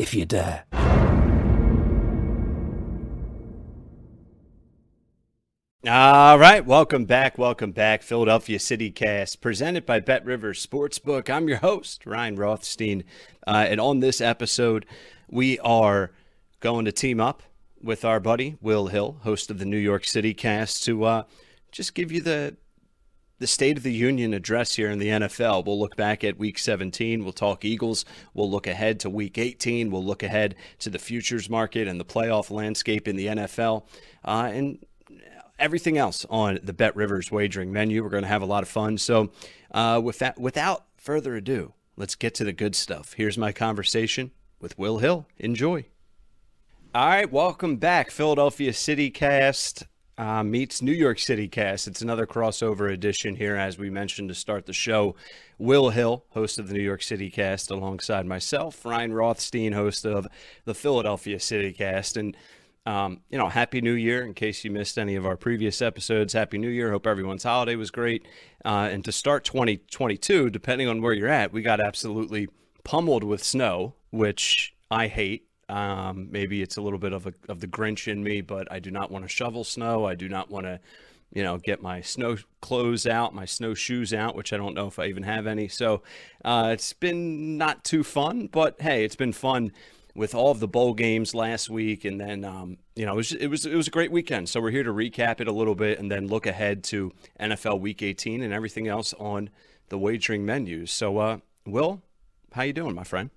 if you dare. All right, welcome back, welcome back. Philadelphia City Cast, presented by Bet Rivers Sportsbook. I'm your host, Ryan Rothstein. Uh, and on this episode, we are going to team up with our buddy Will Hill, host of the New York City Cast, to uh, just give you the the State of the Union address here in the NFL. We'll look back at Week 17. We'll talk Eagles. We'll look ahead to Week 18. We'll look ahead to the futures market and the playoff landscape in the NFL, uh, and everything else on the Bet Rivers wagering menu. We're going to have a lot of fun. So, uh, with that, without further ado, let's get to the good stuff. Here's my conversation with Will Hill. Enjoy. All right, welcome back, Philadelphia City Cast uh, meets New York City Cast. It's another crossover edition here, as we mentioned to start the show. Will Hill, host of the New York City Cast, alongside myself, Ryan Rothstein, host of the Philadelphia City Cast, and um, you know, Happy New Year! In case you missed any of our previous episodes, Happy New Year! Hope everyone's holiday was great. Uh, and to start 2022, depending on where you're at, we got absolutely pummeled with snow, which I hate. Um, maybe it's a little bit of a, of the Grinch in me, but I do not want to shovel snow. I do not want to, you know, get my snow clothes out, my snow shoes out, which I don't know if I even have any. So uh, it's been not too fun, but hey, it's been fun with all of the bowl games last week, and then um, you know it was, it was it was a great weekend. So we're here to recap it a little bit, and then look ahead to NFL Week 18 and everything else on the wagering menus. So, uh, Will, how you doing, my friend?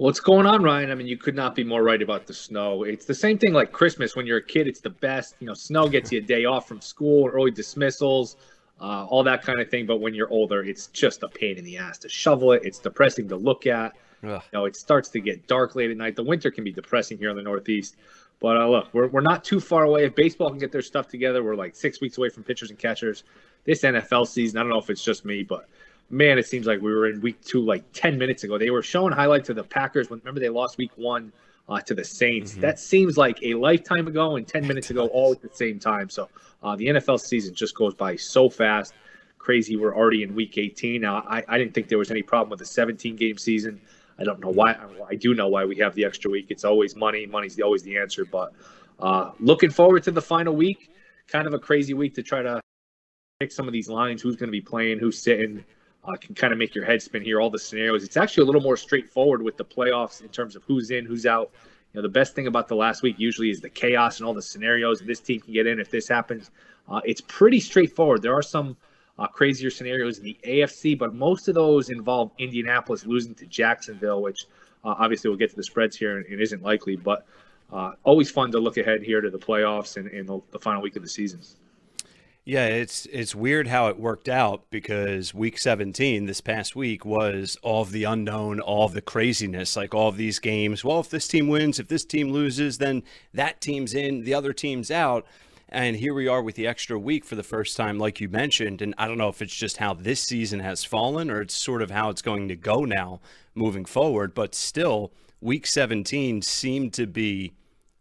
What's going on, Ryan? I mean, you could not be more right about the snow. It's the same thing like Christmas. When you're a kid, it's the best. You know, snow gets you a day off from school, early dismissals, uh, all that kind of thing. But when you're older, it's just a pain in the ass to shovel it. It's depressing to look at. Ugh. You know, it starts to get dark late at night. The winter can be depressing here in the Northeast. But uh, look, we're, we're not too far away. If baseball can get their stuff together, we're like six weeks away from pitchers and catchers. This NFL season, I don't know if it's just me, but – man, it seems like we were in week two like 10 minutes ago. They were showing highlights of the Packers. When, remember, they lost week one uh, to the Saints. Mm-hmm. That seems like a lifetime ago and 10 minutes ago, all at the same time. So uh, the NFL season just goes by so fast. Crazy. We're already in week 18. Now, I, I didn't think there was any problem with the 17 game season. I don't know why. I do know why we have the extra week. It's always money. Money's always the answer. But uh, looking forward to the final week. Kind of a crazy week to try to pick some of these lines. Who's going to be playing? Who's sitting? Uh, can kind of make your head spin here. All the scenarios. It's actually a little more straightforward with the playoffs in terms of who's in, who's out. You know, the best thing about the last week usually is the chaos and all the scenarios. This team can get in if this happens. Uh, it's pretty straightforward. There are some uh, crazier scenarios in the AFC, but most of those involve Indianapolis losing to Jacksonville, which uh, obviously we'll get to the spreads here and, and isn't likely. But uh, always fun to look ahead here to the playoffs and, and the, the final week of the season. Yeah, it's it's weird how it worked out because week 17 this past week was all of the unknown, all of the craziness, like all of these games. Well, if this team wins, if this team loses, then that team's in, the other team's out. And here we are with the extra week for the first time, like you mentioned. And I don't know if it's just how this season has fallen or it's sort of how it's going to go now moving forward. But still, week 17 seemed to be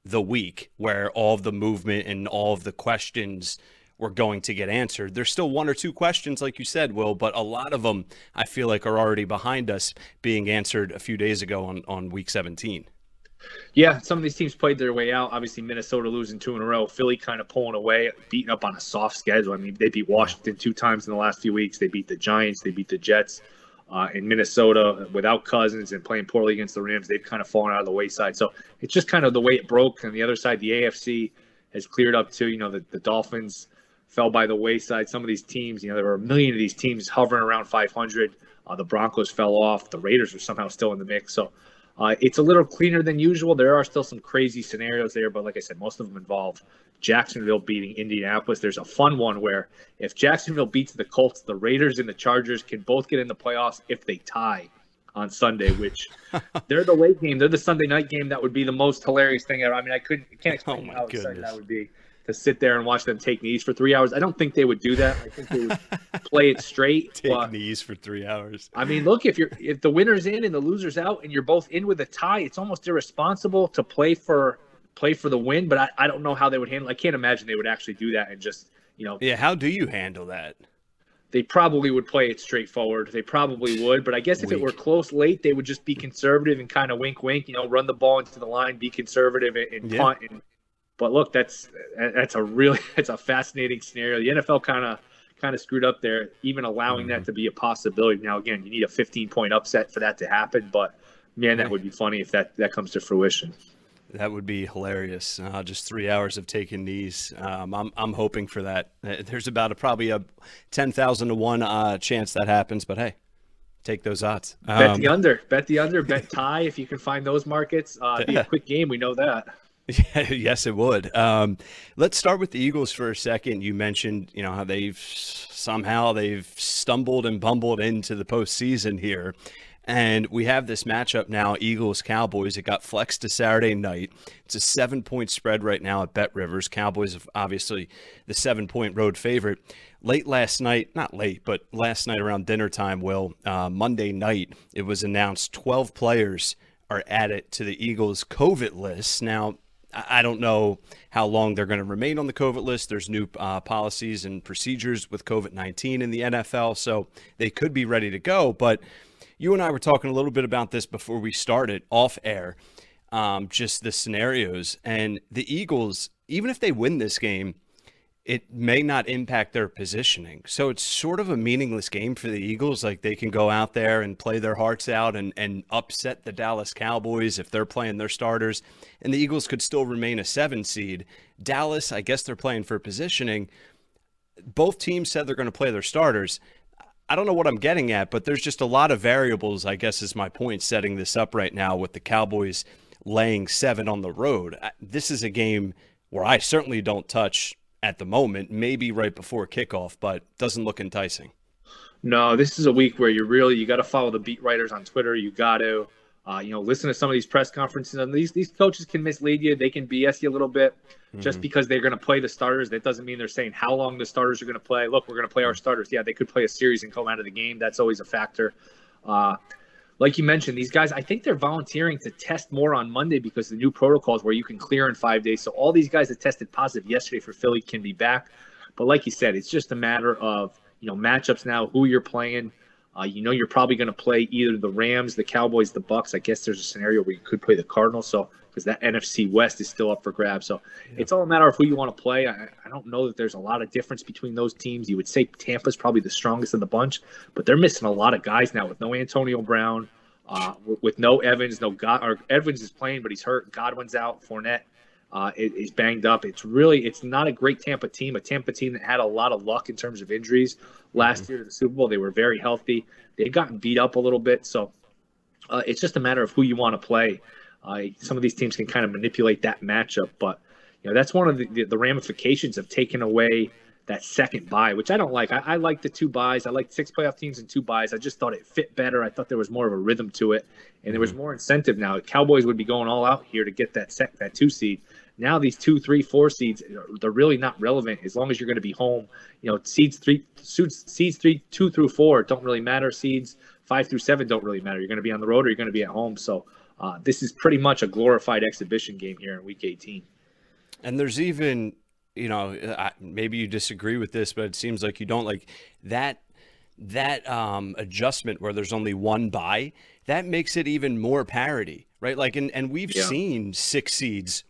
the week where all of the movement and all of the questions were going to get answered. There's still one or two questions, like you said, Will, but a lot of them I feel like are already behind us being answered a few days ago on, on week 17. Yeah, some of these teams played their way out. Obviously, Minnesota losing two in a row, Philly kind of pulling away, beating up on a soft schedule. I mean, they beat Washington two times in the last few weeks. They beat the Giants, they beat the Jets. Uh, in Minnesota, without Cousins and playing poorly against the Rams, they've kind of fallen out of the wayside. So it's just kind of the way it broke. On the other side, the AFC has cleared up too. You know, the, the Dolphins fell by the wayside. Some of these teams, you know, there were a million of these teams hovering around 500. Uh, the Broncos fell off. The Raiders are somehow still in the mix. So uh, it's a little cleaner than usual. There are still some crazy scenarios there, but like I said, most of them involve Jacksonville beating Indianapolis. There's a fun one where if Jacksonville beats the Colts, the Raiders and the Chargers can both get in the playoffs if they tie on Sunday, which they're the late game. They're the Sunday night game. That would be the most hilarious thing ever. I mean, I couldn't, can't explain oh how excited that would be to sit there and watch them take knees for three hours. I don't think they would do that. I think they would play it straight. Take but, knees for three hours. I mean, look if you're if the winner's in and the loser's out, and you're both in with a tie, it's almost irresponsible to play for play for the win. But I, I don't know how they would handle. I can't imagine they would actually do that and just you know. Yeah, how do you handle that? They probably would play it straightforward. They probably would, but I guess if Weak. it were close late, they would just be conservative and kind of wink, wink. You know, run the ball into the line, be conservative, and, and yeah. punt, and but look, that's that's a really it's a fascinating scenario. The NFL kind of kind of screwed up there, even allowing mm-hmm. that to be a possibility. Now, again, you need a 15 point upset for that to happen, but man, that would be funny if that that comes to fruition. That would be hilarious. Uh, just three hours of taking knees. Um, I'm I'm hoping for that. Uh, there's about a probably a ten thousand to one uh, chance that happens, but hey, take those odds. Um, bet the under. Bet the under. Bet tie if you can find those markets. Uh, be a quick game. We know that. yes, it would. Um, let's start with the Eagles for a second. You mentioned, you know, how they've somehow they've stumbled and bumbled into the postseason here. And we have this matchup now, Eagles Cowboys. It got flexed to Saturday night. It's a seven point spread right now at Bet Rivers. Cowboys, obviously, the seven point road favorite. Late last night, not late, but last night around dinner time, Will, uh, Monday night, it was announced 12 players are added to the Eagles' COVID list. Now, I don't know how long they're going to remain on the COVID list. There's new uh, policies and procedures with COVID 19 in the NFL, so they could be ready to go. But you and I were talking a little bit about this before we started off air, um, just the scenarios. And the Eagles, even if they win this game, it may not impact their positioning. So it's sort of a meaningless game for the Eagles. Like they can go out there and play their hearts out and, and upset the Dallas Cowboys if they're playing their starters. And the Eagles could still remain a seven seed. Dallas, I guess they're playing for positioning. Both teams said they're going to play their starters. I don't know what I'm getting at, but there's just a lot of variables, I guess, is my point setting this up right now with the Cowboys laying seven on the road. This is a game where I certainly don't touch at the moment, maybe right before kickoff, but doesn't look enticing. No, this is a week where you really you got to follow the beat writers on Twitter. You got to, uh, you know, listen to some of these press conferences. And these these coaches can mislead you. They can BS you a little bit mm-hmm. just because they're going to play the starters. That doesn't mean they're saying how long the starters are going to play. Look, we're going to play our starters. Yeah, they could play a series and come out of the game. That's always a factor. Uh, like you mentioned, these guys, I think they're volunteering to test more on Monday because the new protocols where you can clear in five days. So all these guys that tested positive yesterday for Philly can be back. But like you said, it's just a matter of you know matchups now, who you're playing. Uh, you know you're probably going to play either the Rams, the Cowboys, the Bucs. I guess there's a scenario where you could play the Cardinals. So because that NFC West is still up for grabs. So yeah. it's all a matter of who you want to play. I, I, don't know that there's a lot of difference between those teams. You would say Tampa's probably the strongest of the bunch, but they're missing a lot of guys now with no Antonio Brown, uh, with, with, no Evans, no God. Or Evans is playing, but he's hurt. Godwin's out. Fournette uh, is banged up. It's really it's not a great Tampa team. A Tampa team that had a lot of luck in terms of injuries last mm-hmm. year to the Super Bowl. They were very healthy. They've gotten beat up a little bit, so uh, it's just a matter of who you want to play. Uh, some of these teams can kind of manipulate that matchup, but you know that's one of the, the, the ramifications of taking away that second bye, which I don't like. I, I like the two byes. I like six playoff teams and two byes. I just thought it fit better. I thought there was more of a rhythm to it, and there was mm-hmm. more incentive now. Cowboys would be going all out here to get that sec, that two seed. Now these two, three, four seeds, they're really not relevant as long as you're going to be home. You know, seeds three, seeds three, two through four don't really matter. Seeds five through seven don't really matter. You're going to be on the road or you're going to be at home. So uh, this is pretty much a glorified exhibition game here in Week 18. And there's even, you know, maybe you disagree with this, but it seems like you don't like that that um, adjustment where there's only one bye. That makes it even more parity, right? Like, and and we've yeah. seen six seeds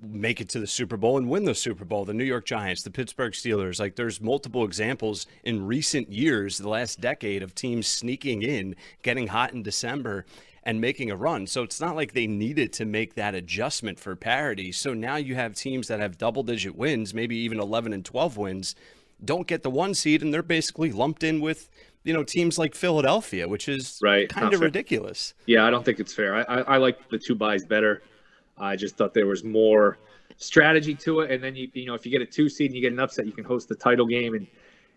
make it to the Super Bowl and win the Super Bowl. The New York Giants, the Pittsburgh Steelers. Like there's multiple examples in recent years, the last decade, of teams sneaking in, getting hot in December, and making a run. So it's not like they needed to make that adjustment for parity. So now you have teams that have double digit wins, maybe even 11 and 12 wins, don't get the one seed, and they're basically lumped in with you know teams like Philadelphia, which is right, kind of ridiculous. Yeah, I don't think it's fair. I, I, I like the two byes better. I just thought there was more strategy to it, and then you you know if you get a two seed and you get an upset, you can host the title game, and,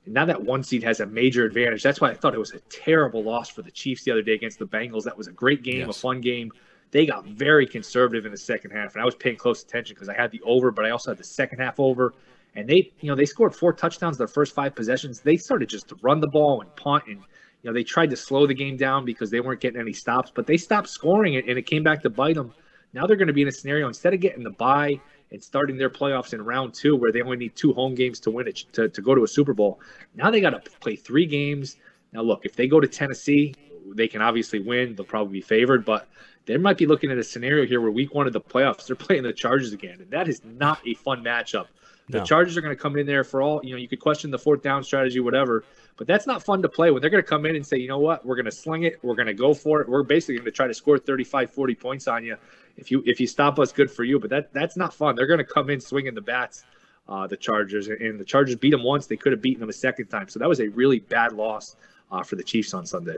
and now that one seed has a major advantage. That's why I thought it was a terrible loss for the Chiefs the other day against the Bengals. That was a great game, yes. a fun game. They got very conservative in the second half, and I was paying close attention because I had the over, but I also had the second half over. And they, you know, they scored four touchdowns their first five possessions. They started just to run the ball and punt, and you know, they tried to slow the game down because they weren't getting any stops, but they stopped scoring it, and it came back to bite them. Now they're going to be in a scenario instead of getting the bye and starting their playoffs in round two, where they only need two home games to win it to, to go to a Super Bowl. Now they got to play three games. Now look, if they go to Tennessee, they can obviously win. They'll probably be favored, but they might be looking at a scenario here where week one of the playoffs, they're playing the Chargers again. And that is not a fun matchup. The no. Chargers are going to come in there for all, you know, you could question the fourth down strategy, whatever, but that's not fun to play when they're going to come in and say, you know what, we're going to sling it. We're going to go for it. We're basically going to try to score 35, 40 points on you. If you, if you stop us, good for you. But that, that's not fun. They're going to come in swinging the bats, uh, the Chargers, and the Chargers beat them once. They could have beaten them a second time. So that was a really bad loss uh, for the Chiefs on Sunday.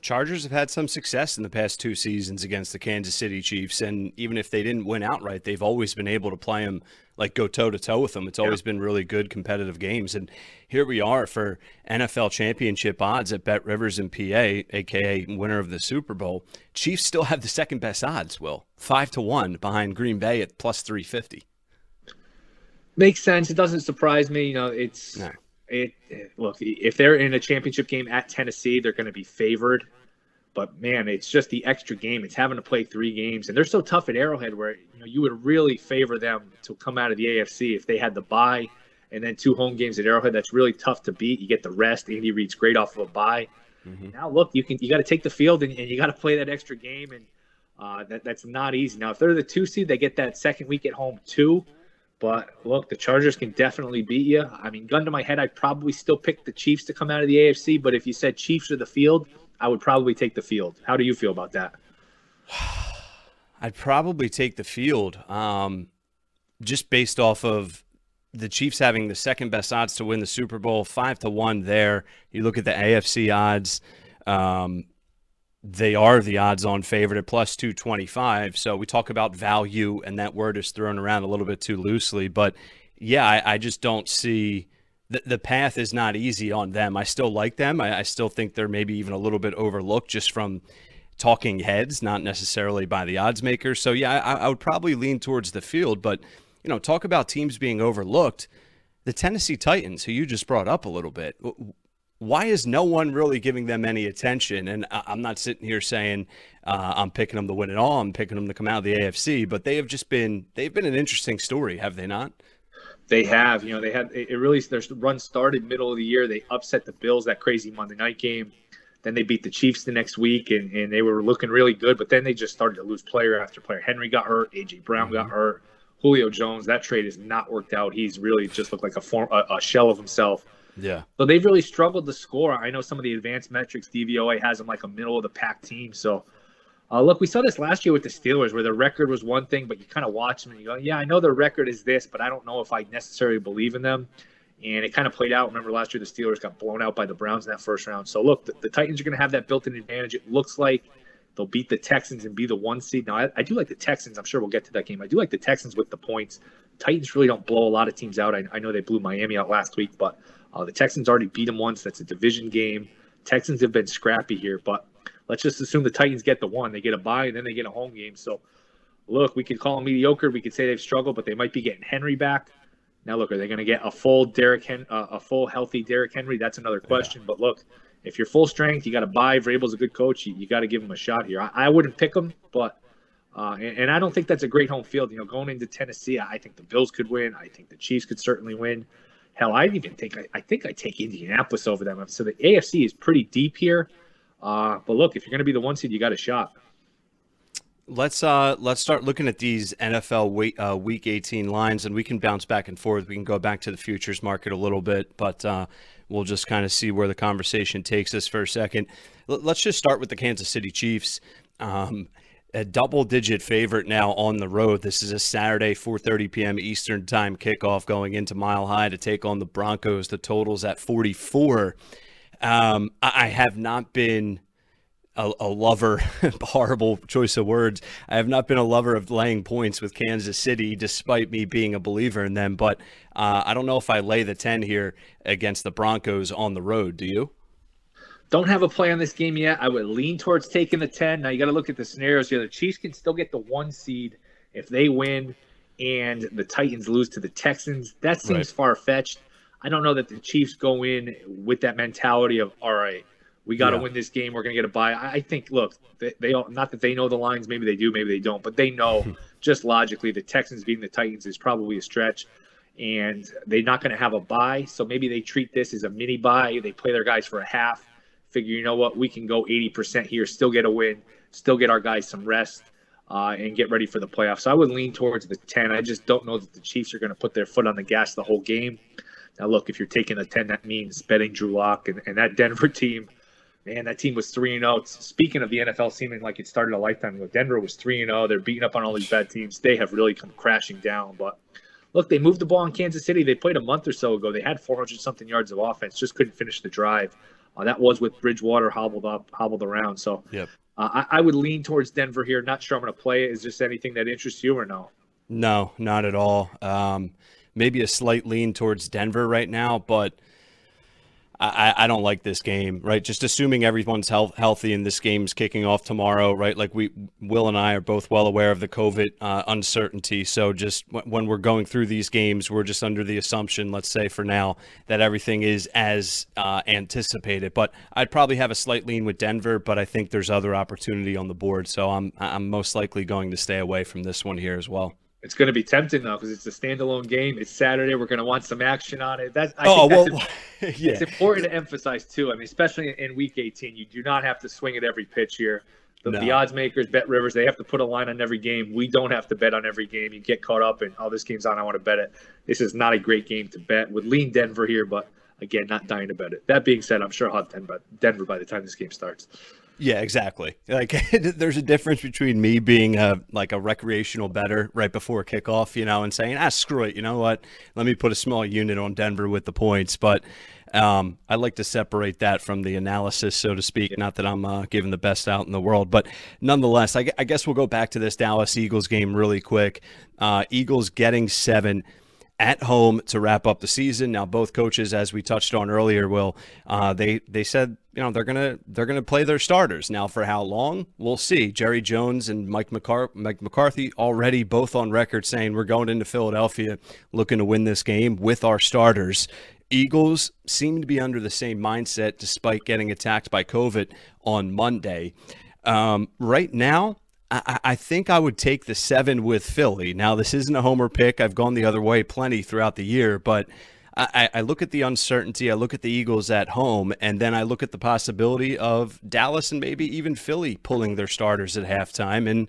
Chargers have had some success in the past two seasons against the Kansas City Chiefs, and even if they didn't win outright, they've always been able to play them like go toe to toe with them. It's always yeah. been really good competitive games, and here we are for NFL championship odds at Bet Rivers and PA, aka winner of the Super Bowl. Chiefs still have the second best odds. Will five to one behind Green Bay at plus three fifty. Makes sense. It doesn't surprise me. You know, it's. No it, it, look if they're in a championship game at Tennessee, they're going to be favored. But man, it's just the extra game. It's having to play three games, and they're so tough at Arrowhead where you know you would really favor them to come out of the AFC if they had the bye and then two home games at Arrowhead. That's really tough to beat. You get the rest. Andy Reid's great off of a bye. Mm-hmm. Now look, you can you got to take the field and, and you got to play that extra game, and uh, that that's not easy. Now if they're the two seed, they get that second week at home too. But look, the Chargers can definitely beat you. I mean, gun to my head, I'd probably still pick the Chiefs to come out of the AFC. But if you said Chiefs or the field, I would probably take the field. How do you feel about that? I'd probably take the field, um, just based off of the Chiefs having the second best odds to win the Super Bowl, five to one. There, you look at the AFC odds. Um, they are the odds on favorite at plus 225. So we talk about value, and that word is thrown around a little bit too loosely. But yeah, I, I just don't see the, the path is not easy on them. I still like them. I, I still think they're maybe even a little bit overlooked just from talking heads, not necessarily by the odds makers. So yeah, I, I would probably lean towards the field. But, you know, talk about teams being overlooked. The Tennessee Titans, who you just brought up a little bit, why is no one really giving them any attention? And I'm not sitting here saying uh, I'm picking them to win it all. I'm picking them to come out of the AFC, but they have just been they've been an interesting story, have they not? They have. You know, they had it really their run started middle of the year. They upset the Bills that crazy Monday night game. Then they beat the Chiefs the next week, and, and they were looking really good. But then they just started to lose player after player. Henry got hurt. AJ Brown mm-hmm. got hurt. Julio Jones. That trade has not worked out. He's really just looked like a form a, a shell of himself. Yeah. So they've really struggled to score. I know some of the advanced metrics DVOA has them like a middle of the pack team. So uh, look, we saw this last year with the Steelers, where the record was one thing, but you kind of watch them and you go, "Yeah, I know the record is this, but I don't know if I necessarily believe in them." And it kind of played out. Remember last year, the Steelers got blown out by the Browns in that first round. So look, the, the Titans are going to have that built-in advantage. It looks like they'll beat the Texans and be the one seed. Now, I, I, do like the Texans. I'm sure we'll get to that game. I do like the Texans with the points. Titans really don't blow a lot of teams out. I, I know they blew Miami out last week, but uh, the Texans already beat them once. That's a division game. Texans have been scrappy here, but let's just assume the Titans get the one. They get a bye and then they get a home game. So, look, we could call them mediocre. We could say they've struggled, but they might be getting Henry back. Now, look, are they going to get a full Derrick Hen- uh, a full healthy Derrick Henry? That's another question. Yeah. But look, if you're full strength, you got to buy. Vrabel's a good coach. You, you got to give him a shot here. I, I wouldn't pick him, but uh, and, and, I don't think that's a great home field. You know, going into Tennessee, I think the Bills could win. I think the Chiefs could certainly win. Hell, I even think I, I think I take Indianapolis over them. So the AFC is pretty deep here. Uh, but look, if you're going to be the one seed, you got a shot. Let's uh let's start looking at these NFL week uh, week 18 lines, and we can bounce back and forth. We can go back to the futures market a little bit, but uh, we'll just kind of see where the conversation takes us for a second. L- let's just start with the Kansas City Chiefs. Um, a double-digit favorite now on the road. This is a Saturday, 4:30 p.m. Eastern Time kickoff going into Mile High to take on the Broncos. The totals at 44. Um, I, have not been a, a, lover, horrible choice of words. I have not been a lover of laying points with Kansas City, despite me being a believer in them. But uh, I don't know if I lay the 10 here against the Broncos on the road. Do you? Don't have a play on this game yet. I would lean towards taking the 10. Now you got to look at the scenarios here. The Chiefs can still get the one seed if they win and the Titans lose to the Texans. That seems right. far fetched. I don't know that the Chiefs go in with that mentality of, all right, we got to yeah. win this game. We're going to get a bye. I think, look, they, they all, not that they know the lines. Maybe they do, maybe they don't, but they know hmm. just logically the Texans beating the Titans is probably a stretch, and they're not going to have a bye. So maybe they treat this as a mini bye. They play their guys for a half. Figure, you know what, we can go 80% here, still get a win, still get our guys some rest. Uh, and get ready for the playoffs. So I would lean towards the 10. I just don't know that the Chiefs are going to put their foot on the gas the whole game. Now, look, if you're taking a 10, that means betting Drew Lock and, and that Denver team man, that team was three and zero. Oh. Speaking of the NFL, seeming like it started a lifetime ago. Denver was three and zero. Oh. They're beating up on all these bad teams. They have really come crashing down. But look, they moved the ball in Kansas City. They played a month or so ago. They had 400 something yards of offense. Just couldn't finish the drive. Uh, that was with Bridgewater hobbled up, hobbled around. So yep. uh, I, I, would lean towards Denver here. Not sure I'm going to play it. Is this anything that interests you or no? No, not at all. Um, maybe a slight lean towards Denver right now, but I, I don't like this game, right? Just assuming everyone's health, healthy and this game's kicking off tomorrow, right? Like we, Will and I are both well aware of the COVID uh, uncertainty. So just when we're going through these games, we're just under the assumption, let's say for now, that everything is as uh, anticipated. But I'd probably have a slight lean with Denver, but I think there's other opportunity on the board. So I'm, I'm most likely going to stay away from this one here as well. It's going to be tempting though because it's a standalone game. It's Saturday. We're going to want some action on it. That's I oh well, that's, yeah. It's important to emphasize too. I mean, especially in Week 18, you do not have to swing at every pitch here. The, no. the, odds makers, Bet Rivers, they have to put a line on every game. We don't have to bet on every game. You get caught up and oh, this game's on. I want to bet it. This is not a great game to bet. Would lean Denver here, but again, not dying to bet it. That being said, I'm sure I'll have Denver by the time this game starts. Yeah, exactly. Like there's a difference between me being a like a recreational bettor right before kickoff, you know, and saying, "Ah, screw it. You know what? Let me put a small unit on Denver with the points." But um, I like to separate that from the analysis, so to speak. Not that I'm uh, giving the best out in the world, but nonetheless, I, I, guess we'll go back to this Dallas Eagles game really quick. Uh, Eagles getting seven at home to wrap up the season. Now, both coaches, as we touched on earlier, will uh, they they said you know they're gonna they're gonna play their starters. Now, for how long, we'll see. Jerry Jones and Mike, McCar- Mike McCarthy already both on record saying we're going into Philadelphia looking to win this game with our starters. Eagles seem to be under the same mindset despite getting attacked by COVID on Monday. Um, right now, I, I think I would take the seven with Philly. Now, this isn't a homer pick. I've gone the other way plenty throughout the year, but I, I, look at the uncertainty. I look at the Eagles at home, and then I look at the possibility of Dallas and maybe even Philly pulling their starters at halftime. And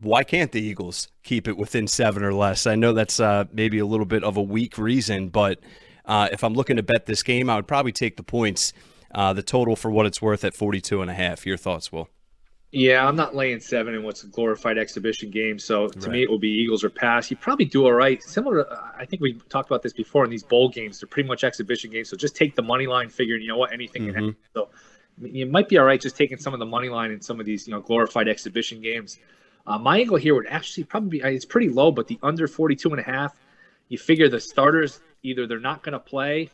why can't the Eagles keep it within seven or less? I know that's uh, maybe a little bit of a weak reason, but uh, if I'm looking to bet this game, I would probably take the points, uh, the total for what it's worth at 42 and a half. Your thoughts, Will? Yeah, I'm not laying seven in what's a glorified exhibition game. So to right. me, it will be Eagles or pass. You probably do all right. Similar, to, I think we talked about this before in these bowl games. They're pretty much exhibition games. So just take the money line, figuring you know what anything mm-hmm. can happen. So you might be all right just taking some of the money line in some of these you know glorified exhibition games. Uh, my angle here would actually probably be it's pretty low, but the under 42 and a half. You figure the starters either they're not going to play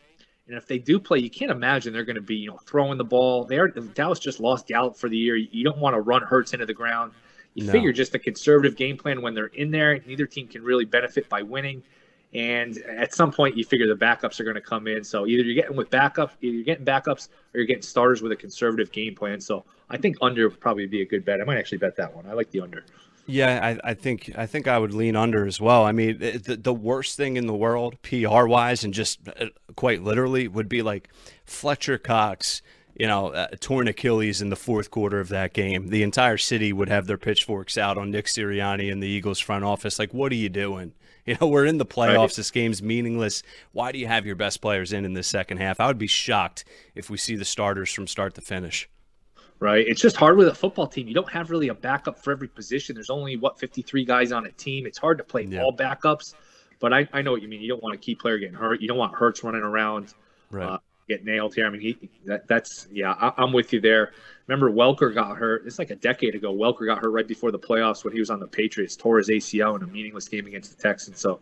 and if they do play, you can't imagine they're going to be, you know, throwing the ball. They are Dallas just lost Gallup for the year. You don't want to run Hurts into the ground. You no. figure just a conservative game plan when they're in there. Neither team can really benefit by winning. And at some point, you figure the backups are going to come in. So either you're getting with backup, either you're getting backups, or you're getting starters with a conservative game plan. So I think under would probably be a good bet. I might actually bet that one. I like the under. Yeah, I, I, think I think I would lean under as well. I mean, the, the worst thing in the world, PR wise, and just uh, quite literally, would be like Fletcher Cox you know, uh, torn Achilles in the fourth quarter of that game, the entire city would have their pitchforks out on Nick Sirianni and the Eagles front office. Like, what are you doing? You know, we're in the playoffs. Right. This game's meaningless. Why do you have your best players in in the second half? I would be shocked if we see the starters from start to finish. Right. It's just hard with a football team. You don't have really a backup for every position. There's only, what, 53 guys on a team. It's hard to play yeah. all backups. But I, I know what you mean. You don't want a key player getting hurt. You don't want Hurts running around. Right. Uh, get nailed here. I mean, he that, that's yeah, I, am with you there. Remember, Welker got hurt. It's like a decade ago. Welker got hurt right before the playoffs when he was on the Patriots, tore his ACL in a meaningless game against the Texans. So,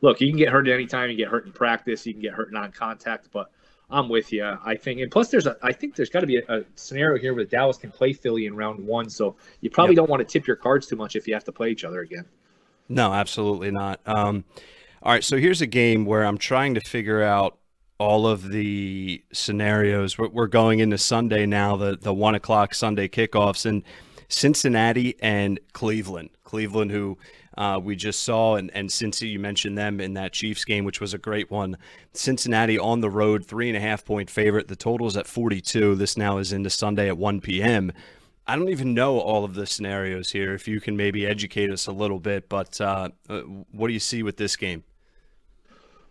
look, you can get hurt at any time. You get hurt in practice. You can get hurt non-contact. But I'm with you. I think, and plus, there's a. I think there's got to be a, a, scenario here where Dallas can play Philly in round one. So you probably yep. don't want to tip your cards too much if you have to play each other again. No, absolutely not. Um, all right, so here's a game where I'm trying to figure out all of the scenarios. We're going into Sunday now, the the one o'clock Sunday kickoffs, and Cincinnati and Cleveland. Cleveland, who uh, we just saw, and and Cincy, you mentioned them in that Chiefs game, which was a great one. Cincinnati on the road, three and a half point favorite. The total is at 42. This now is into Sunday at 1 p.m. I don't even know all of the scenarios here. If you can maybe educate us a little bit, but uh, uh what do you see with this game?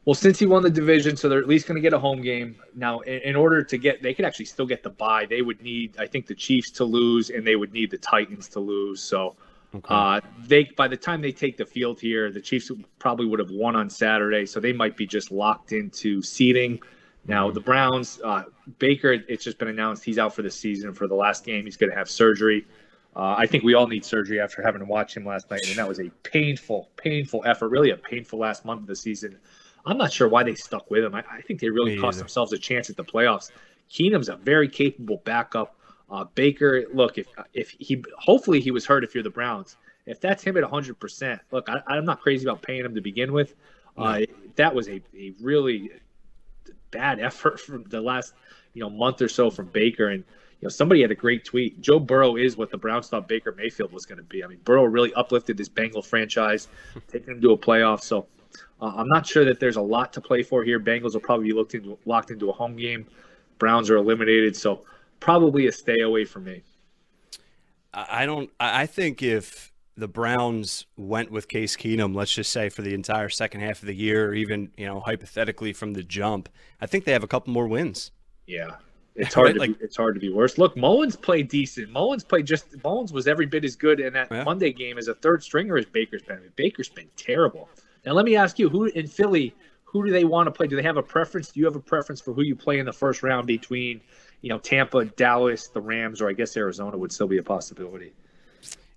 Well, Cincy won the division, so they're at least going to get a home game. Now, in, in, order to get, they could actually still get the bye. They would need, I think, the Chiefs to lose, and they would need the Titans to lose. So, okay. uh, they by the time they take the field here, the Chiefs probably would have won on Saturday, so they might be just locked into seeding. Now, the Browns, uh, Baker, it's just been announced he's out for the season. For the last game, he's going to have surgery. Uh, I think we all need surgery after having to watch him last night, and that was a painful, painful effort. Really, a painful last month of the season. I'm not sure why they stuck with him. I, I think they really Me cost either. themselves a chance at the playoffs. Keenum's a very capable backup. Uh, Baker, look, if if he hopefully he was hurt if you're the Browns. If that's him at 100, percent look, I, am not crazy about paying him to begin with. Uh, that was a, a really bad effort from the last you know month or so from Baker. And you know somebody had a great tweet. Joe Burrow is what the Browns thought Baker Mayfield was going to be. I mean, Burrow really uplifted this Bengal franchise, taking them to a playoff. So uh, I'm not sure that there's a lot to play for here. Bengals will probably be looked into, locked into a home game. Browns are eliminated, so probably a stay away from me. I don't. I think if the Browns went with Case Keenum, let's just say for the entire second half of the year, or even you know hypothetically from the jump, I think they have a couple more wins. Yeah, it's hard. Right? to like, be, it's hard to be worse. Look, Mullens played decent. Mullens played just. Mullens was every bit as good in that yeah. Monday game as a third stringer as Baker's been. I mean, Baker's been terrible. Now, let me ask you: Who in Philly? Who do they want to play? Do they have a preference? Do you have a preference for who you play in the first round between, you know, Tampa, Dallas, the Rams, or I guess Arizona would still be a possibility?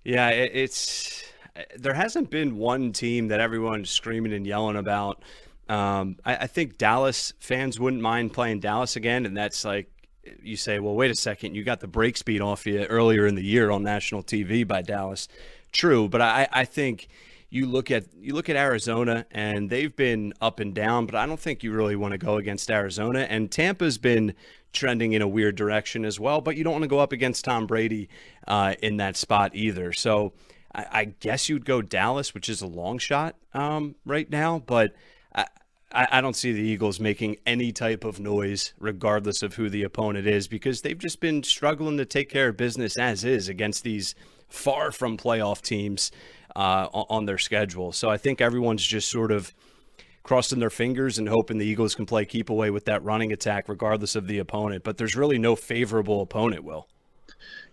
Yeah, it's there hasn't been one team that everyone's screaming and yelling about. Um, I, I, think Dallas fans wouldn't mind playing Dallas again, and that's like you say, well, wait a second, you got the break speed off you earlier in the year on national TV by Dallas. True, but I, I think you look at you look at Arizona and they've been up and down, but I don't think you really want to go against Arizona. And Tampa's been trending in a weird direction as well, but you don't want to go up against Tom Brady uh, in that spot either. So I, I, guess you'd go Dallas, which is a long shot um, right now, but. I, I don't see the Eagles making any type of noise, regardless of who the opponent is, because they've just been struggling to take care of business as is against these far from playoff teams uh, on their schedule. So I think everyone's just sort of crossing their fingers and hoping the Eagles can play keep away with that running attack, regardless of the opponent. But there's really no favorable opponent, Will.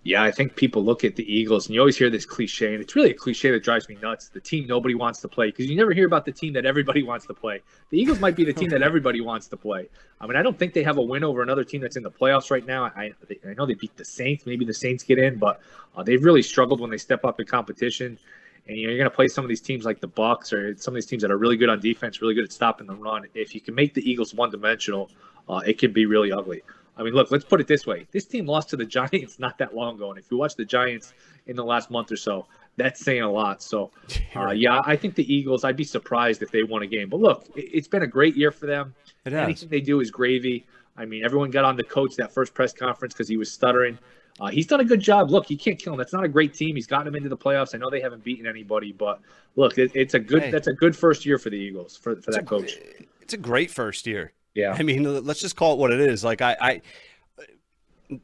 Yeah, I think people look at the Eagles and you always hear this cliche, and it's really a cliche that drives me nuts. The team nobody wants to play because you never hear about the team that everybody wants to play. The Eagles might be the team that everybody wants to play. I mean, I don't think they have a win over another team that's in the playoffs right now. I, I know they beat the Saints. Maybe the Saints get in, but uh, they've really struggled when they step up in competition and you know, you're going to play some of these teams like the Bucs or some of these teams that are really good on defense, really good at stopping the run. If you can make the Eagles one-dimensional, uh, it can be really ugly. I mean, look, let's put it this way: this team lost to the Giants not that long ago, and if you watch the Giants in the last month or so, that's saying a lot. So, uh, yeah, I think the Eagles. I'd be surprised if they won a game. But look, it's been a great year for them. Anything they do is gravy. I mean, everyone got on the coach that first press conference because he was stuttering. Uh, he's done a good job. Look, you can't kill him. That's not a great team. He's gotten him into the playoffs. I know they haven't beaten anybody, but look, it, it's a good. Hey. That's a good first year for the Eagles for, for that a, coach. It's a great first year. Yeah. I mean, let's just call it what it is. Like I, I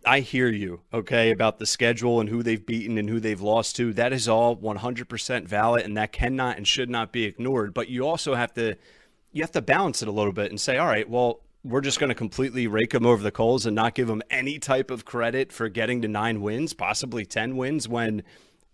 I hear you, okay, about the schedule and who they've beaten and who they've lost to. That is all 100% valid and that cannot and should not be ignored. But you also have to you have to balance it a little bit and say, all right, well, we're just going to completely rake them over the coals and not give them any type of credit for getting to nine wins, possibly 10 wins when,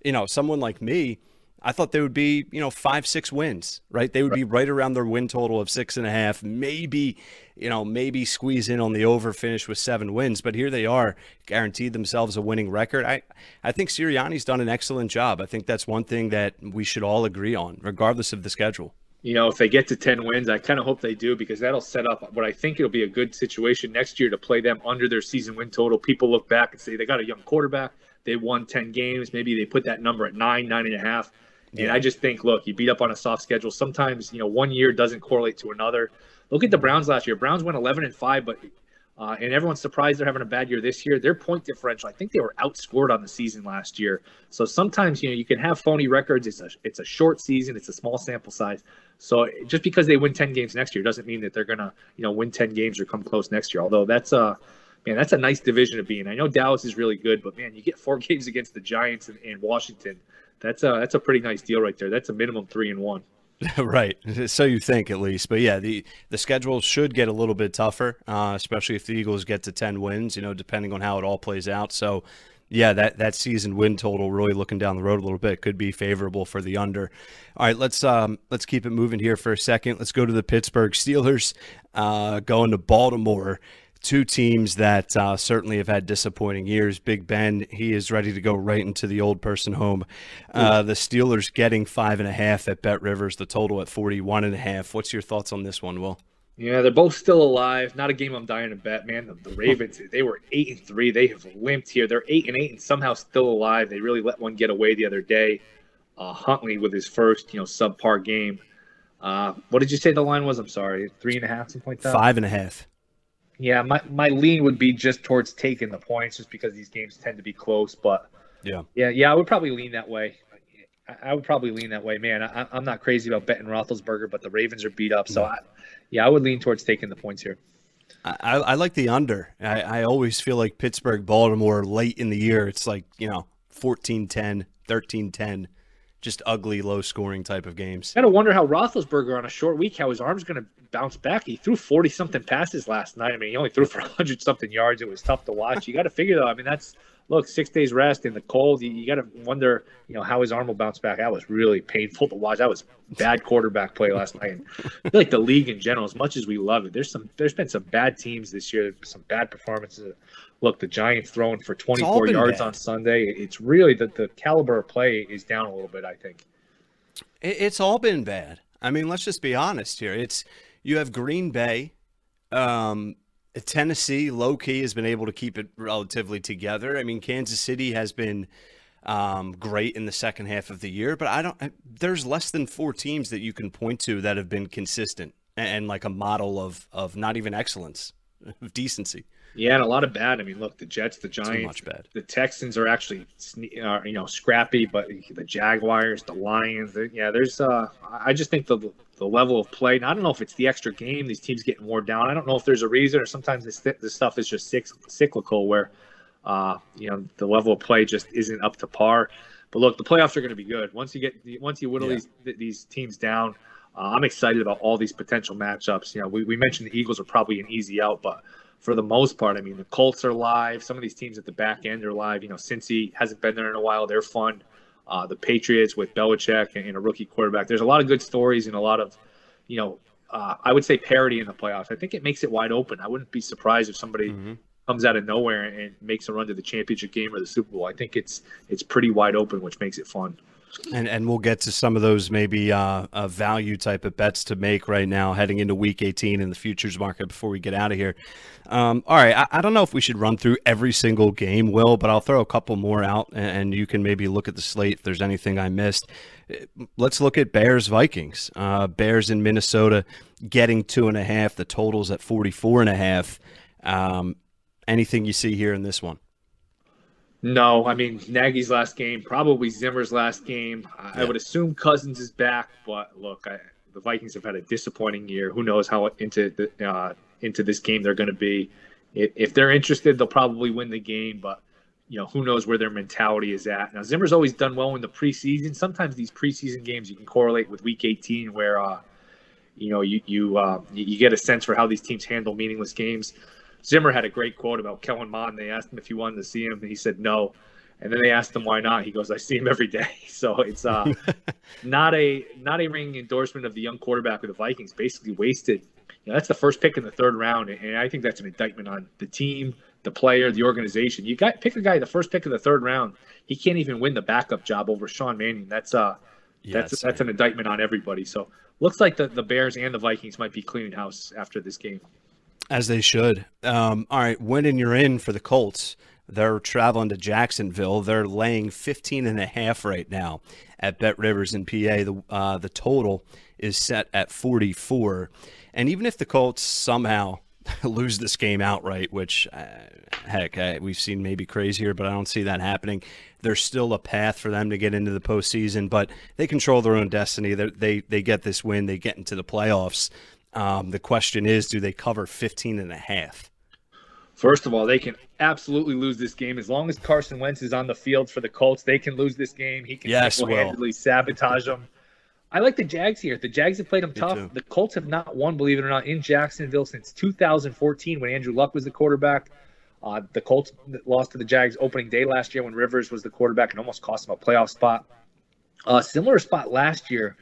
you know, someone like me, I thought they would be, you know, five, six wins, right? They would be right around their win total of six and a half, maybe, you know, maybe squeeze in on the over finish with seven wins. But here they are, guaranteed themselves a winning record. I, I think Sirianni's done an excellent job. I think that's one thing that we should all agree on, regardless of the schedule you know, if they get to 10 wins, I kind of hope they do because that'll set up what I think it'll be a good situation next year to play them under their season win total. People look back and say they got a young quarterback. They won 10 games. Maybe they put that number at nine, nine and a half. And yeah. I just think, look, you beat up on a soft schedule. Sometimes, you know, one year doesn't correlate to another. Look at the Browns last year. Browns went 11 and 5, but uh, and everyone's surprised they're having a bad year this year. Their point differential, I think they were outscored on the season last year. So sometimes you know you can have phony records. It's a it's a short season. It's a small sample size. So just because they win ten games next year doesn't mean that they're gonna you know win ten games or come close next year. Although that's a man, that's a nice division to be in. I know Dallas is really good, but man, you get four games against the Giants and, and Washington. That's a that's a pretty nice deal right there. That's a minimum three and one. right. So you think at least, but yeah, the the schedule should get a little bit tougher, uh, especially if the Eagles get to ten wins. You know, depending on how it all plays out. So, yeah, that that season win total, really looking down the road a little bit, could be favorable for the under. All right, let's um let's keep it moving here for a second. Let's go to the Pittsburgh Steelers, uh, going to Baltimore two teams that uh, certainly have had disappointing years. Big Ben, he is ready to go right into the old person home. Uh, the Steelers getting five and a half at Bet Rivers, the total at 41 and a half. What's your thoughts on this one, Will? Yeah, they're both still alive. Not a game I'm dying to bet, man. The, the Ravens, they were eight and three. They have limped here. They're eight and eight and somehow still alive. They really let one get away the other day. Uh, Huntley with his first, you know, subpar game. Uh, what did you say the line was? I'm sorry, three and a half, something like that. Five and a half. Yeah, my, my lean would be just towards taking the points, just because these games tend to be close. But yeah, yeah, yeah, I would probably lean that way. I, would probably lean that way, man. I, am not crazy about betting Roethlisberger, but the Ravens are beat up, so I, yeah, I would lean towards taking the points here. I, I like the under. I, I always feel like Pittsburgh, Baltimore, late in the year, it's like you know 14-10, 13-10 just ugly, low scoring type of games. I gotta wonder how Roethlisberger on a short week, how his arm's gonna bounce back. He threw forty something passes last night. I mean, he only threw for hundred something yards. It was tough to watch. You got to figure though. I mean, that's look six days rest in the cold. You, you got to wonder, you know, how his arm will bounce back. That was really painful to watch. That was bad quarterback play last night. And I feel like the league in general, as much as we love it, there's some there's been some bad teams this year. Some bad performances look, the Giants throwing for 24 yards bad. on Sunday. It's really that the caliber of play is down a little bit. I think it's all been bad. I mean, let's just be honest here. It's you have Green Bay, um, Tennessee, low key has been able to keep it relatively together. I mean, Kansas City has been um, great in the second half of the year, but I don't. There's less than four teams that you can point to that have been consistent and, and like a model of of not even excellence, of decency. Yeah, and a lot of bad. I mean, look, the Jets, the Giants, the Texans are actually, uh, you know, scrappy, but the Jaguars, the Lions, yeah, there's. Uh, I just think the the level of play. I don't know if it's the extra game. These teams getting worn down. I don't know if there's a reason, or sometimes this this stuff is just cyclical, where, uh, you know, the level of play just isn't up to par. But look, the playoffs are going to be good once you get once you whittle yeah. these these teams down. Uh, I'm excited about all these potential matchups. You know, we, we mentioned the Eagles are probably an easy out, but for the most part. I mean, the Colts are live. Some of these teams at the back end are live. You know, Cincy hasn't been there in a while. They're fun. Uh, the Patriots with Belichick and, and, a rookie quarterback. There's a lot of good stories and a lot of, you know, uh, I would say parity in the playoffs. I think it makes it wide open. I wouldn't be surprised if somebody mm-hmm. comes out of nowhere and makes a run to the championship game or the Super Bowl. I think it's it's pretty wide open, which makes it fun. And and we'll get to some of those maybe uh, uh, value type of bets to make right now, heading into Week 18 in the futures market before we get out of here. Um, all right, I, I, don't know if we should run through every single game, Will, but I'll throw a couple more out, and, and you can maybe look at the slate if there's anything I missed. Let's look at Bears Vikings. Uh, Bears in Minnesota getting two and a half. The totals at 44 and a half. Um, anything you see here in this one? No, I mean Nagy's last game, probably Zimmer's last game. I, would assume Cousins is back, but look, I, the Vikings have had a disappointing year. Who knows how into the, uh, into this game they're going to be? if, if they're interested, they'll probably win the game. But you know, who knows where their mentality is at. Now Zimmer's always done well in the preseason. Sometimes these preseason games you can correlate with Week 18, where uh, you know you you uh, you get a sense for how these teams handle meaningless games. Zimmer had a great quote about Kellen Mond. They asked him if he wanted to see him, and he said no. And then they asked him why not. He goes, "I see him every day." So it's uh, not a not a ringing endorsement of the young quarterback of the Vikings. Basically, wasted. You know, that's the first pick in the third round, and I think that's an indictment on the team, the player, the organization. You got pick a guy the first pick of the third round. He can't even win the backup job over Sean Mannion. That's uh, that's yes, that's an indictment on everybody. So looks like the the Bears and the Vikings might be cleaning house after this game. As they should. Um, all right, winning you're in for the Colts. They're traveling to Jacksonville. They're laying 15 and a half right now at Bet Rivers in PA. The uh, the total is set at 44. And even if the Colts somehow lose this game outright, which uh, heck, uh, we've seen maybe crazier, but I don't see that happening. There's still a path for them to get into the postseason, but they control their own destiny. They, they get this win, they get into the playoffs. Um, the question is, do they cover 15 and a half? First of all, they can absolutely lose this game as long as Carson Wentz is on the field for the Colts. They can lose this game. He can yes, single-handedly sabotage them. I like the Jags here. The Jags have played them tough. The Colts have not won, believe it or not, in Jacksonville since 2014 when Andrew Luck was the quarterback. Uh, the Colts lost to the Jags opening day last year when Rivers was the quarterback and almost cost them a playoff spot. A uh, similar spot last year.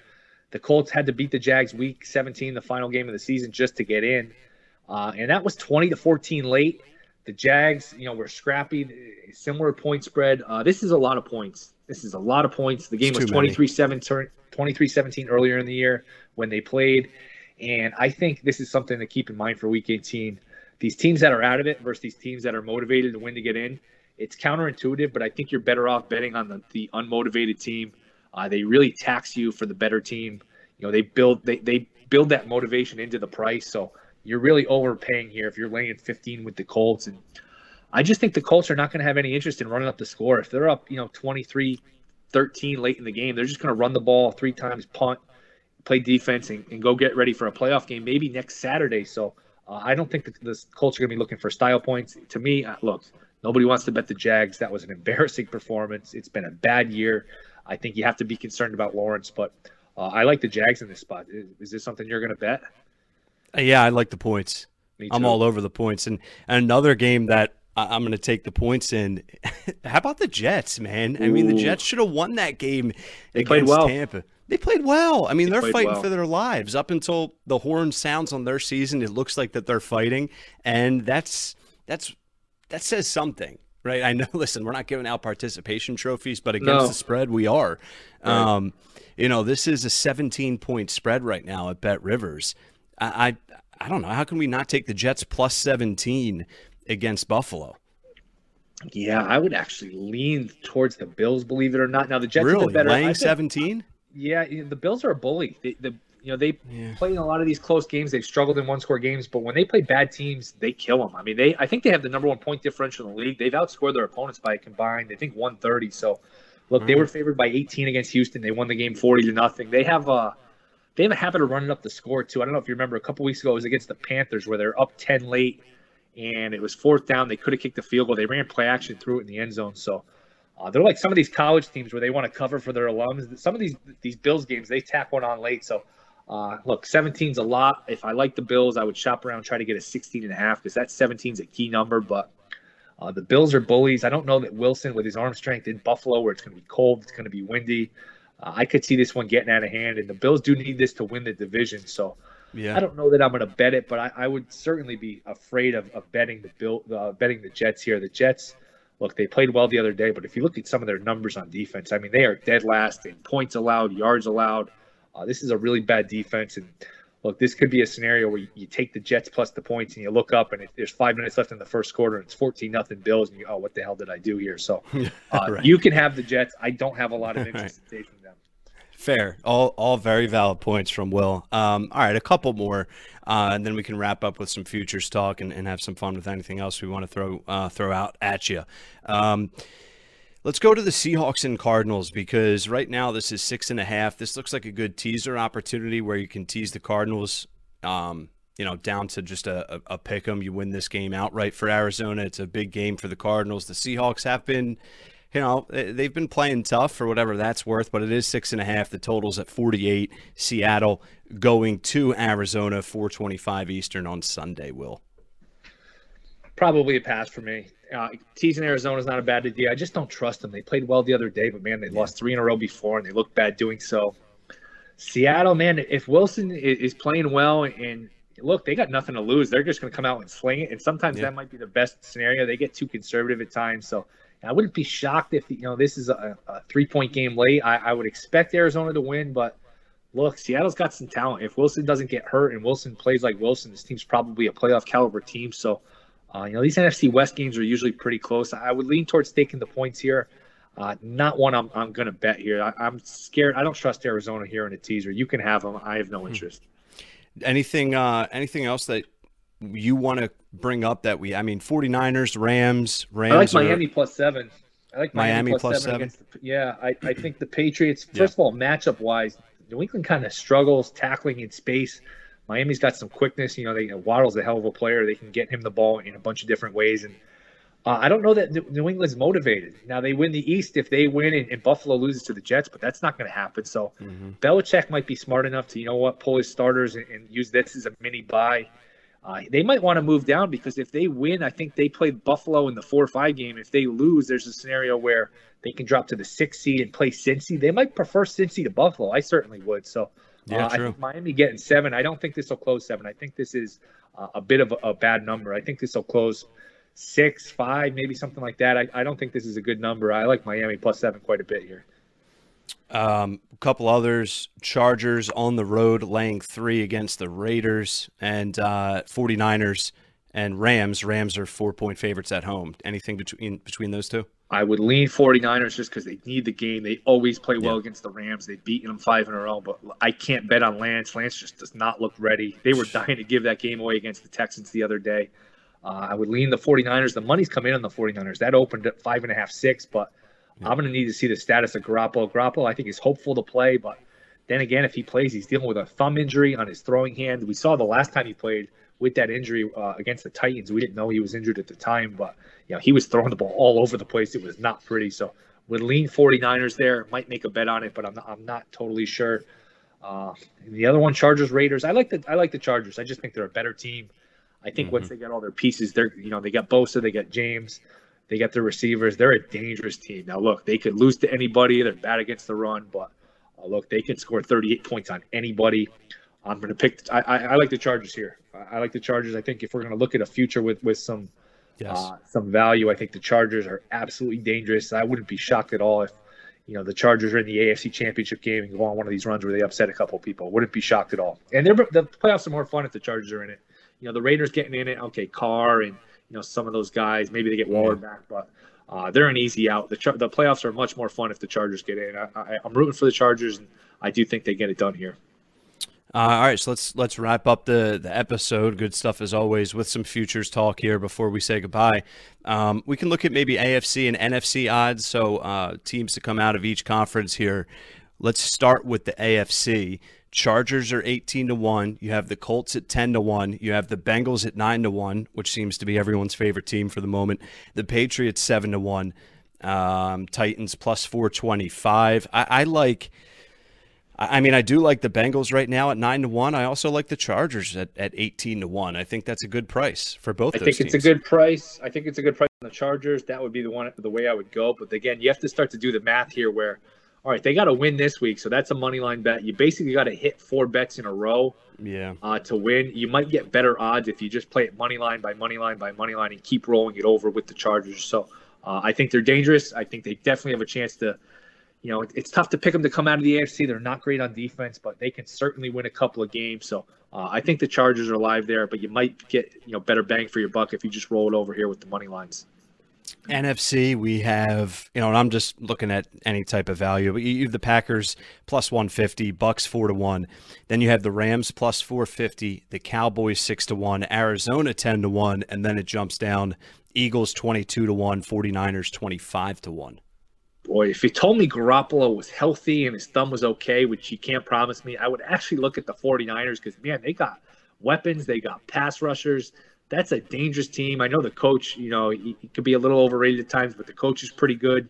The Colts had to beat the Jags week 17, the final game of the season, just to get in. Uh, and that was 20 to 14 late. The Jags, you know, were scrappy, similar point spread. Uh, this is a lot of points. This is a lot of points. The game was 23 17 earlier in the year when they played. And I think this is something to keep in mind for week 18. These teams that are out of it versus these teams that are motivated to win to get in, it's counterintuitive, but I think you're better off betting on the, the unmotivated team. Uh, they really tax you for the better team. You know, they build they, they build that motivation into the price. So you're really overpaying here if you're laying 15 with the Colts. And I just think the Colts are not going to have any interest in running up the score. If they're up, you know, 23 13 late in the game, they're just going to run the ball three times, punt, play defense, and, and, go get ready for a playoff game maybe next Saturday. So uh, I don't think the, the Colts are going to be looking for style points. To me, uh, look, nobody wants to bet the Jags. That was an embarrassing performance. It's been a bad year. I think you have to be concerned about Lawrence, but uh, I like the Jags in this spot. Is, is this something you're going to bet? Uh, yeah, I like the points. I'm all over the points. And, and another game that I'm going to take the points in. How about the Jets, man? I mean, the Jets should have won that game they against well. Tampa. They played well. I mean, they are fighting well. for their lives up until the horn sounds on their season. It looks like that they're fighting, and that's that's that says something, right? I know. Listen, we're not giving out participation trophies, but against no. the spread, we are. Right. Um, you know, this is a 17 point spread right now at Bet Rivers. I, I I don't know. How can we not take the Jets plus 17 against Buffalo? Yeah, I would actually lean towards the Bills, believe it or not. Now the Jets really? are better. Laying 17? Yeah, the Bills are a bully. The, the you know they yeah. play in a lot of these close games. They've struggled in one score games, but when they play bad teams, they kill them. I mean, they I think they have the number one point differential in the league. They've outscored their opponents by a combined, I think 130. So, look, mm. they were favored by 18 against Houston. They won the game 40 to nothing. They have a they have a habit of running up the score too. I don't know if you remember a couple weeks ago it was against the Panthers where they're up 10 late and it was fourth down. They could have kicked the field goal. They ran play action threw it in the end zone. So uh, they're like some of these college teams where they want to cover for their alums. Some of these these Bills games they tack one on late. So uh, look, 17's a lot. If I like the Bills, I would shop around try to get a 16 and a half because that 17's a key number. But uh, the Bills are bullies. I don't know that Wilson with his arm strength in Buffalo, where it's going to be cold, it's going to be windy. Uh, I could see this one getting out of hand, and the Bills do need this to win the division. So yeah. I don't know that I'm going to bet it, but I, I, would certainly be afraid of, of betting the bill, uh, betting the Jets here. The Jets, look, they played well the other day, but if you look at some of their numbers on defense, I mean, they are dead last in points allowed, yards allowed. Uh, this is a really bad defense, and look, this could be a scenario where you, you, take the Jets plus the points, and you look up, and there's five minutes left in the first quarter, and it's 14 nothing Bills, and you, oh, what the hell did I do here? So uh, right. you can have the Jets. I don't have a lot of interest right. in taking them. Fair. All all very valid points from Will. Um, all right, a couple more, uh, and then we can wrap up with some futures talk and, and have some fun with anything else we want to throw uh, throw out at you. Um, let's go to the Seahawks and Cardinals because right now this is six and a half. This looks like a good teaser opportunity where you can tease the Cardinals. Um, you know, down to just a, a, pick 'em. You win this game outright for Arizona. It's a big game for the Cardinals. The Seahawks have been, you know, they've been playing tough for whatever that's worth, but it is six and a half. The total's at 48. Seattle going to Arizona, 425 Eastern on Sunday, Will. Probably a pass for me. Uh, teasing Arizona is not a bad idea. I just don't trust them. They played well the other day, but man, they yeah. lost three in a row before, and they looked bad doing so. Seattle, man, if Wilson is playing well and look, they got nothing to lose. They're just going to come out and sling it. And sometimes yeah. that might be the best scenario. They get too conservative at times. So I wouldn't be shocked if, you know, this is a, a three point game late. I, I, would expect Arizona to win, but look, Seattle's got some talent. If Wilson doesn't get hurt and Wilson plays like Wilson, this team's probably a playoff caliber team. So, uh, you know, these NFC West games are usually pretty close. I would lean towards taking the points here. Uh, not one I'm, I'm going to bet here. I, am scared. I don't trust Arizona here in a teaser. You can have them. I have no hmm. interest. Anything uh anything else that you want to bring up that we I mean 49ers, Rams, Rams I like Miami plus 7. I like Miami, Miami plus, plus 7. 7. The, yeah, I, I think the Patriots first yeah. of all matchup wise, New England kind of struggles tackling in space. Miami's got some quickness, you know, they you know, Waddle's a hell of a player. They can get him the ball in a bunch of different ways and uh, I don't know that New England's motivated. Now they win the East if they win and, and Buffalo loses to the Jets, but that's not going to happen. So mm-hmm. Belichick might be smart enough to you know what pull his starters and, and use this as a mini bye. Uh, they might want to move down because if they win, I think they played Buffalo in the four or five game. If they lose, there's a scenario where they can drop to the sixth seed and play Cincy. They might prefer Cincy to Buffalo. I certainly would. So yeah, uh, I think Miami getting seven. I don't think this will close seven. I think this is uh, a bit of a, a bad number. I think this will close six, five, maybe something like that. I, I don't think this is a good number. I like Miami plus seven quite a bit here. Um, a couple others Chargers on the road laying three against the Raiders and uh, 49ers and Rams. Rams are four point favorites at home. Anything between between those two? I would lean 49ers just because they need the game. They always play well yeah. against the Rams. They've beaten them five in a row, but I can't bet on Lance. Lance just does not look ready. They were dying to give that game away against the Texans the other day. Uh, I would lean the 49ers. The money's come in on the 49ers. That opened at five and a half, six, but yeah. I'm going to need to see the status of Garoppolo. Garoppolo, I think, is hopeful to play, but then again, if he plays, he's dealing with a thumb injury on his throwing hand. We saw the last time he played with that injury uh, against the Titans. We didn't know he was injured at the time, but you know he was throwing the ball all over the place. It was not pretty. So would lean 49ers there. Might make a bet on it, but I'm not, I'm not totally sure. Uh, the other one, Chargers Raiders. I like the I like the Chargers. I just think they're a better team. I think mm-hmm. once they get all their pieces, they're you know they got Bosa, they got James, they got their receivers. They're a dangerous team. Now look, they could lose to anybody. They're bad against the run, but uh, look, they can score 38 points on anybody. I'm going to pick. I, I, I, like the Chargers here. I, I, like the Chargers. I think if we're going to look at a future with with some yes. uh, some value, I think the Chargers are absolutely dangerous. I wouldn't be shocked at all if you know the Chargers are in the AFC Championship game and go on one of these runs where they upset a couple people. Wouldn't be shocked at all. And the playoffs are more fun if the Chargers are in it you know the Raiders getting in it. Okay, Carr and you know some of those guys. Maybe they get Waller back, but uh, they're an easy out. The the playoffs are much more fun if the Chargers get in. I, am rooting for the Chargers, and I do think they get it done here. Uh, all right, so let's let's wrap up the the episode. Good stuff as always with some futures talk here before we say goodbye. Um, we can look at maybe AFC and NFC odds. So uh, teams to come out of each conference here. Let's start with the AFC. Chargers are 18 to 1. You have the Colts at 10 to 1. You have the Bengals at 9 to 1, which seems to be everyone's favorite team for the moment. The Patriots 7 to 1. Um, Titans plus 425. I, I like I mean, I do like the Bengals right now at nine to one. I also like the Chargers at, at eighteen to one. I think that's a good price for both. I think teams. it's a good price. I think it's a good price on the Chargers. That would be the one, the way I would go. But again, you have to start to do the math here, where all right, they got to win this week, so that's a money line bet. You basically got to hit four bets in a row, yeah, uh, to win. You might get better odds if you just play it money line by money line by money line and keep rolling it over with the Chargers. So uh, I think they're dangerous. I think they definitely have a chance to. You know, it's tough to pick them to come out of the AFC. They're not great on defense, but they can certainly win a couple of games. So uh, I think the Chargers are live there, but you might get you know better bang for your buck if you just roll it over here with the money lines. NFC, we have, you know, and I'm just looking at any type of value, but you have the Packers plus 150, Bucs 4 to 1. Then you have the Rams plus 450, the Cowboys 6 to 1, Arizona 10 to 1, and then it jumps down Eagles 22 to 1, 49ers 25 to 1. Boy, if you told me Garoppolo was healthy and his thumb was okay, which you can't promise me, I would actually look at the 49ers because, man, they got weapons. They got pass rushers. That's a dangerous team. I know the coach, you know, he, he could be a little overrated at times, but the coach is pretty good.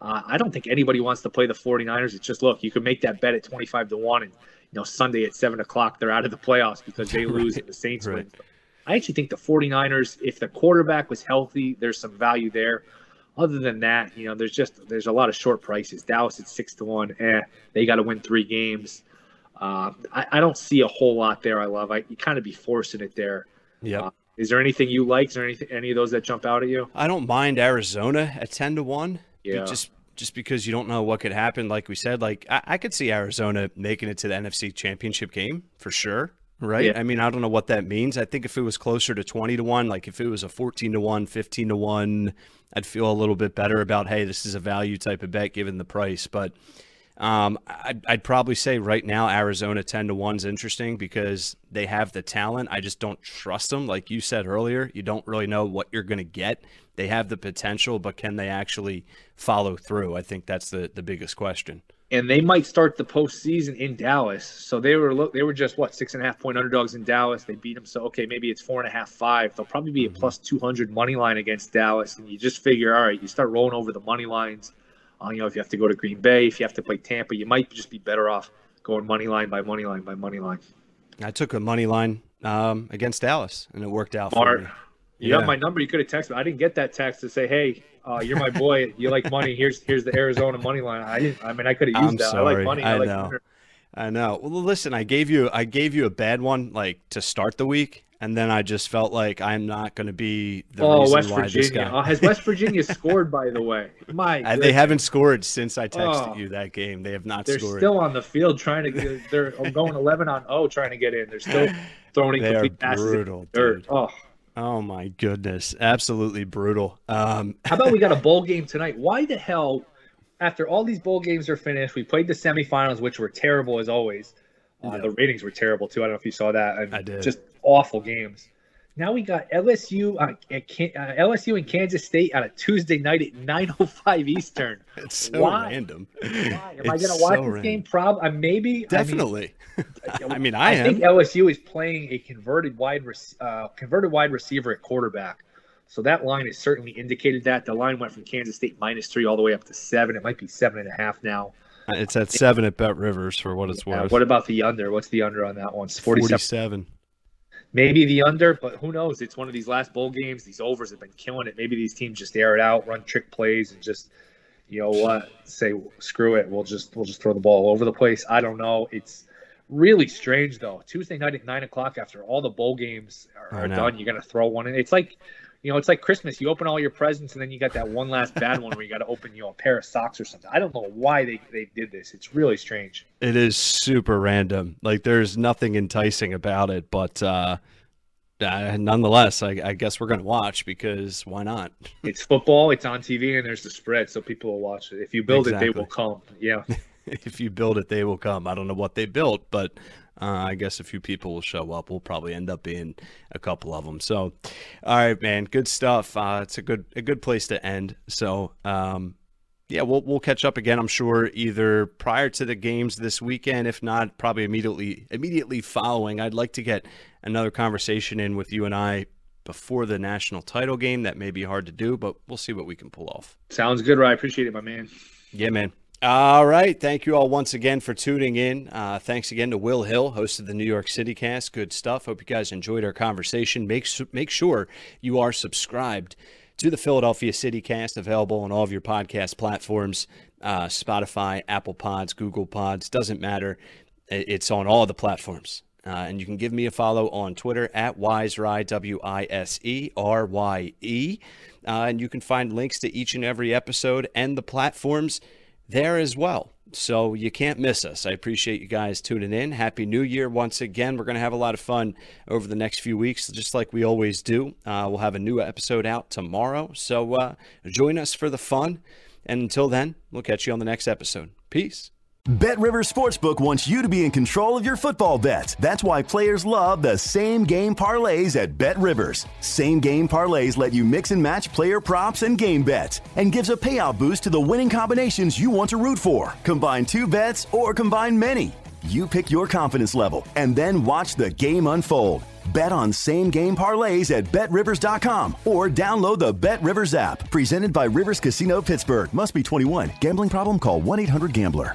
Uh, I don't think anybody wants to play the 49ers. It's just, look, you can make that bet at 25 to 1, and, you know, Sunday at 7 o'clock, they're out of the playoffs because they lose and the Saints Right. win. I actually think the 49ers, if the quarterback was healthy, there's some value there. Other than that, you know, there's just there's a lot of short prices. Dallas at six to one, eh? They got to win three games. Uh, I, I don't see a whole lot there. I love. I you kind of be forcing it there. Yeah. Uh, is there anything you like? Is there anything any of those that jump out at you? I don't mind Arizona at ten to one. Yeah. Just just because you don't know what could happen. Like we said, like I, I could see Arizona making it to the NFC Championship game for sure. Right. Yeah. I mean, I don't know what that means. I think if it was closer to twenty to one, like if it was a fourteen to one, 15 to one, I'd feel a little bit better about hey, this is a value type of bet given the price. But um, I'd, I'd probably say right now Arizona ten to one is interesting because they have the talent. I just don't trust them. Like you said earlier, you don't really know what you're going to get. They have the potential, but can they actually follow through? I think that's the the biggest question. And they might start the postseason in Dallas. So they were look, they were just what six and a half point underdogs in Dallas. They beat them. So okay, maybe it's four and a half, five. They'll probably be a plus two hundred money line against Dallas, and you just figure, all right, you start rolling over the money lines. Uh, you know, if you have to go to Green Bay, if you have to play Tampa, you might just be better off going money line by money line by money line. I took a money line um, against Dallas, and it worked out Smart. for me. You Yeah. got my number. You could have texted me. I didn't get that text to say, "Hey, uh, you're my boy. You like money? Here's here's the Arizona money line." I didn't. I mean, I could have used I'm that. I like money. I like know. under. I know. Well, listen, I gave you I gave you a bad one like to start the week, and then I just felt like I'm not going to be the Oh, reason West why this Virginia. guy. Uh, has West Virginia scored, by the way? My, Uh, they haven't scored since I texted Oh. you that game. They have not scored. They're scored. still on the field trying to get. They're going 11 on 0 trying to get in. They're still throwing They are incomplete passes. in the brutal, dirt. dude. Oh, oh my goodness, absolutely brutal. Um, how about we got a bowl game tonight? Why the hell? After all these bowl games are finished, we played the semifinals, which were terrible as always. Uh, The ratings were terrible too. I don't know if you saw that. And I did. Just awful games. Now we got LSU, uh, at Can- uh, LSU and Kansas State on a Tuesday night at 9:05 Eastern. it's so Why? random. Why? Am I going to watch so this random. game? Prob- uh, maybe. Definitely. I mean, I mean, I, am. think LSU is playing a converted wide rec- uh, converted wide receiver at quarterback. So that line has certainly indicated that. The line went from Kansas State minus three all the way up to seven. It might be seven and a half now. it's at seven at Bet Rivers for what it's Uh, worth. what about the under? What's the under on that one? It's 47. Forty-seven. Maybe the under, but who knows? It's one of these last bowl games. These overs have been killing it. Maybe these teams just air it out, run trick plays, and just you know what? Say screw it. We'll just we'll just throw the ball all over the place. I don't know. It's really strange though. Tuesday night at nine o'clock after all the bowl games are, are done, you're gonna throw one in. It's like you know, it's like Christmas. You open all your presents, and then you got that one last bad one where you got to open, you know, a pair of socks or something. I don't know why they, they did this. It's really strange. It is super random. Like there's nothing enticing about it, but uh, uh nonetheless, I, I guess we're gonna watch because why not? It's football. It's on TV, and there's the spread, so people will watch it. If you build it, they will come. Yeah. if you build it, they will come. I don't know what they built, but uh, I guess a few people will show up. We'll probably end up being a couple of them. So, all right, man, good stuff. Uh, it's a good a good place to end. So, um, yeah, we'll we'll catch up again. I'm sure either prior to the games this weekend, if not, probably immediately immediately following. I'd like to get another conversation in with you and I before the national title game. That may be hard to do, but we'll see what we can pull off. Sounds good, Ryan. Appreciate it, my man. Yeah, man. All right. Thank you all once again for tuning in. Uh, thanks again to Will Hill, host of the New York City Cast. Good stuff. Hope you guys enjoyed our conversation. Make, su- make sure you are subscribed to the Philadelphia City Cast, available on all of your podcast platforms uh, Spotify, Apple Pods, Google Pods. Doesn't matter. It's on all the platforms. Uh, and you can give me a follow on Twitter at WiseRye, W I S E R Y E. Uh, and you can find links to each and every episode and the platforms there as well. So you can't miss us. I appreciate you guys tuning in. Happy New Year once again. We're going to have a lot of fun over the next few weeks, just like we always do. Uh, we'll have a new episode out tomorrow. So uh, join us for the fun. And until then, we'll catch you on the next episode. Peace. Bet Rivers Sportsbook wants you to be in control of your football bets. That's why players love the same game parlays at Bet Rivers. Same game parlays let you mix and match player props and game bets and gives a payout boost to the winning combinations you want to root for. Combine two bets or combine many. You pick your confidence level and then watch the game unfold. Bet on same game parlays at betrivers.com or download the BetRivers app. Presented by Rivers Casino Pittsburgh. Must be 21. Gambling problem? Call 1 800 Gambler.